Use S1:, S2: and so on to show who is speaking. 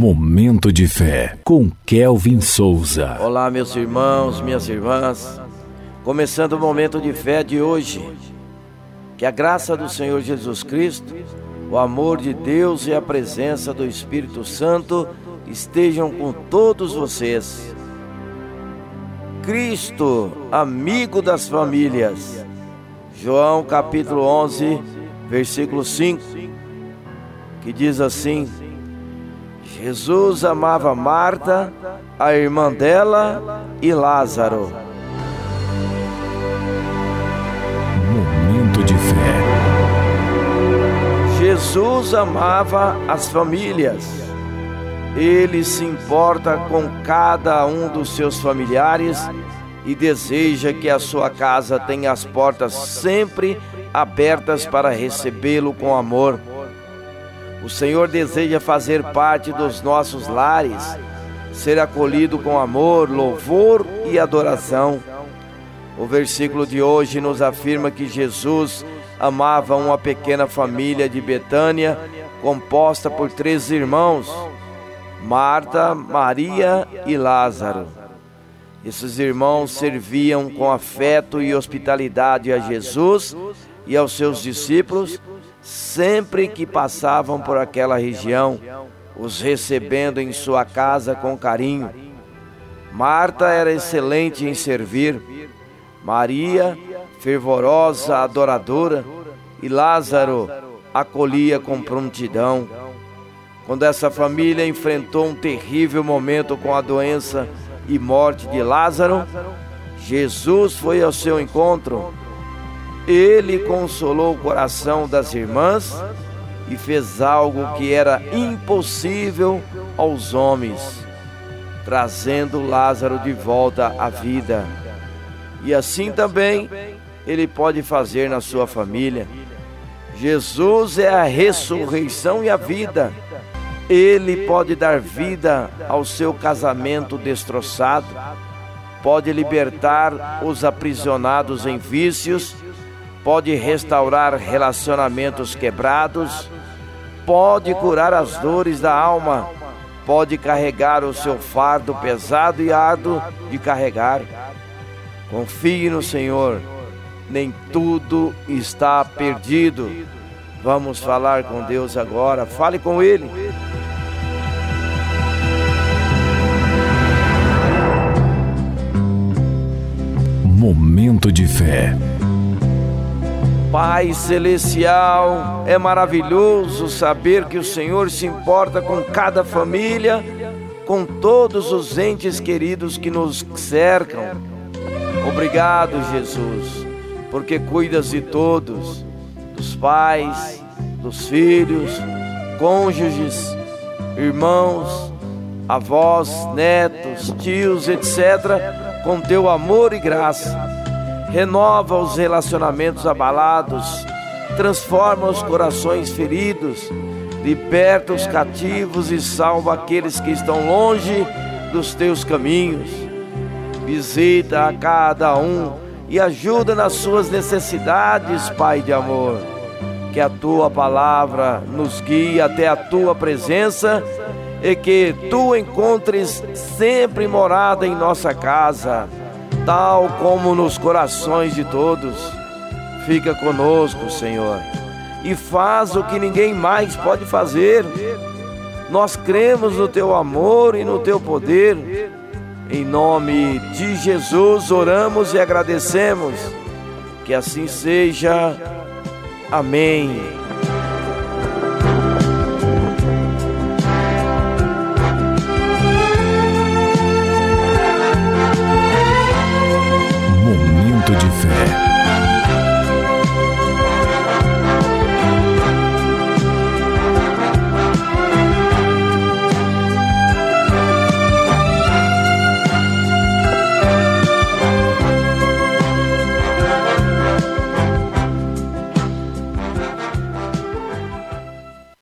S1: Momento de fé com Kelvin Souza.
S2: Olá, meus irmãos, minhas irmãs. Começando o momento de fé de hoje. Que a graça do Senhor Jesus Cristo, o amor de Deus e a presença do Espírito Santo estejam com todos vocês. Cristo, amigo das famílias. João capítulo 11, versículo 5, que diz assim: Jesus amava Marta, a irmã dela e Lázaro.
S1: Momento de fé.
S2: Jesus amava as famílias. Ele se importa com cada um dos seus familiares e deseja que a sua casa tenha as portas sempre abertas para recebê-lo com amor. O Senhor deseja fazer parte dos nossos lares, ser acolhido com amor, louvor e adoração. O versículo de hoje nos afirma que Jesus amava uma pequena família de Betânia, composta por três irmãos: Marta, Maria e Lázaro. Esses irmãos serviam com afeto e hospitalidade a Jesus e aos seus discípulos sempre que passavam por aquela região, os recebendo em sua casa com carinho. Marta era excelente em servir, Maria, fervorosa adoradora, e Lázaro acolhia com prontidão. Quando essa família enfrentou um terrível momento com a doença e morte de Lázaro, Jesus foi ao seu encontro ele consolou o coração das irmãs e fez algo que era impossível aos homens, trazendo Lázaro de volta à vida. E assim também ele pode fazer na sua família. Jesus é a ressurreição e a vida. Ele pode dar vida ao seu casamento destroçado, pode libertar os aprisionados em vícios pode restaurar relacionamentos quebrados, pode curar as dores da alma, pode carregar o seu fardo pesado e árduo de carregar. Confie no Senhor, nem tudo está perdido. Vamos falar com Deus agora, fale com Ele.
S1: Momento de fé.
S2: Pai Celestial, é maravilhoso saber que o Senhor se importa com cada família, com todos os entes queridos que nos cercam. Obrigado, Jesus, porque cuidas de todos, dos pais, dos filhos, cônjuges, irmãos, avós, netos, tios, etc., com teu amor e graça renova os relacionamentos abalados, transforma os corações feridos, liberta os cativos e salva aqueles que estão longe dos teus caminhos. Visita a cada um e ajuda nas suas necessidades, Pai de amor. Que a tua palavra nos guie até a tua presença e que tu encontres sempre morada em nossa casa tal como nos corações de todos. Fica conosco, Senhor, e faz o que ninguém mais pode fazer. Nós cremos no teu amor e no teu poder. Em nome de Jesus oramos e agradecemos. Que assim seja. Amém.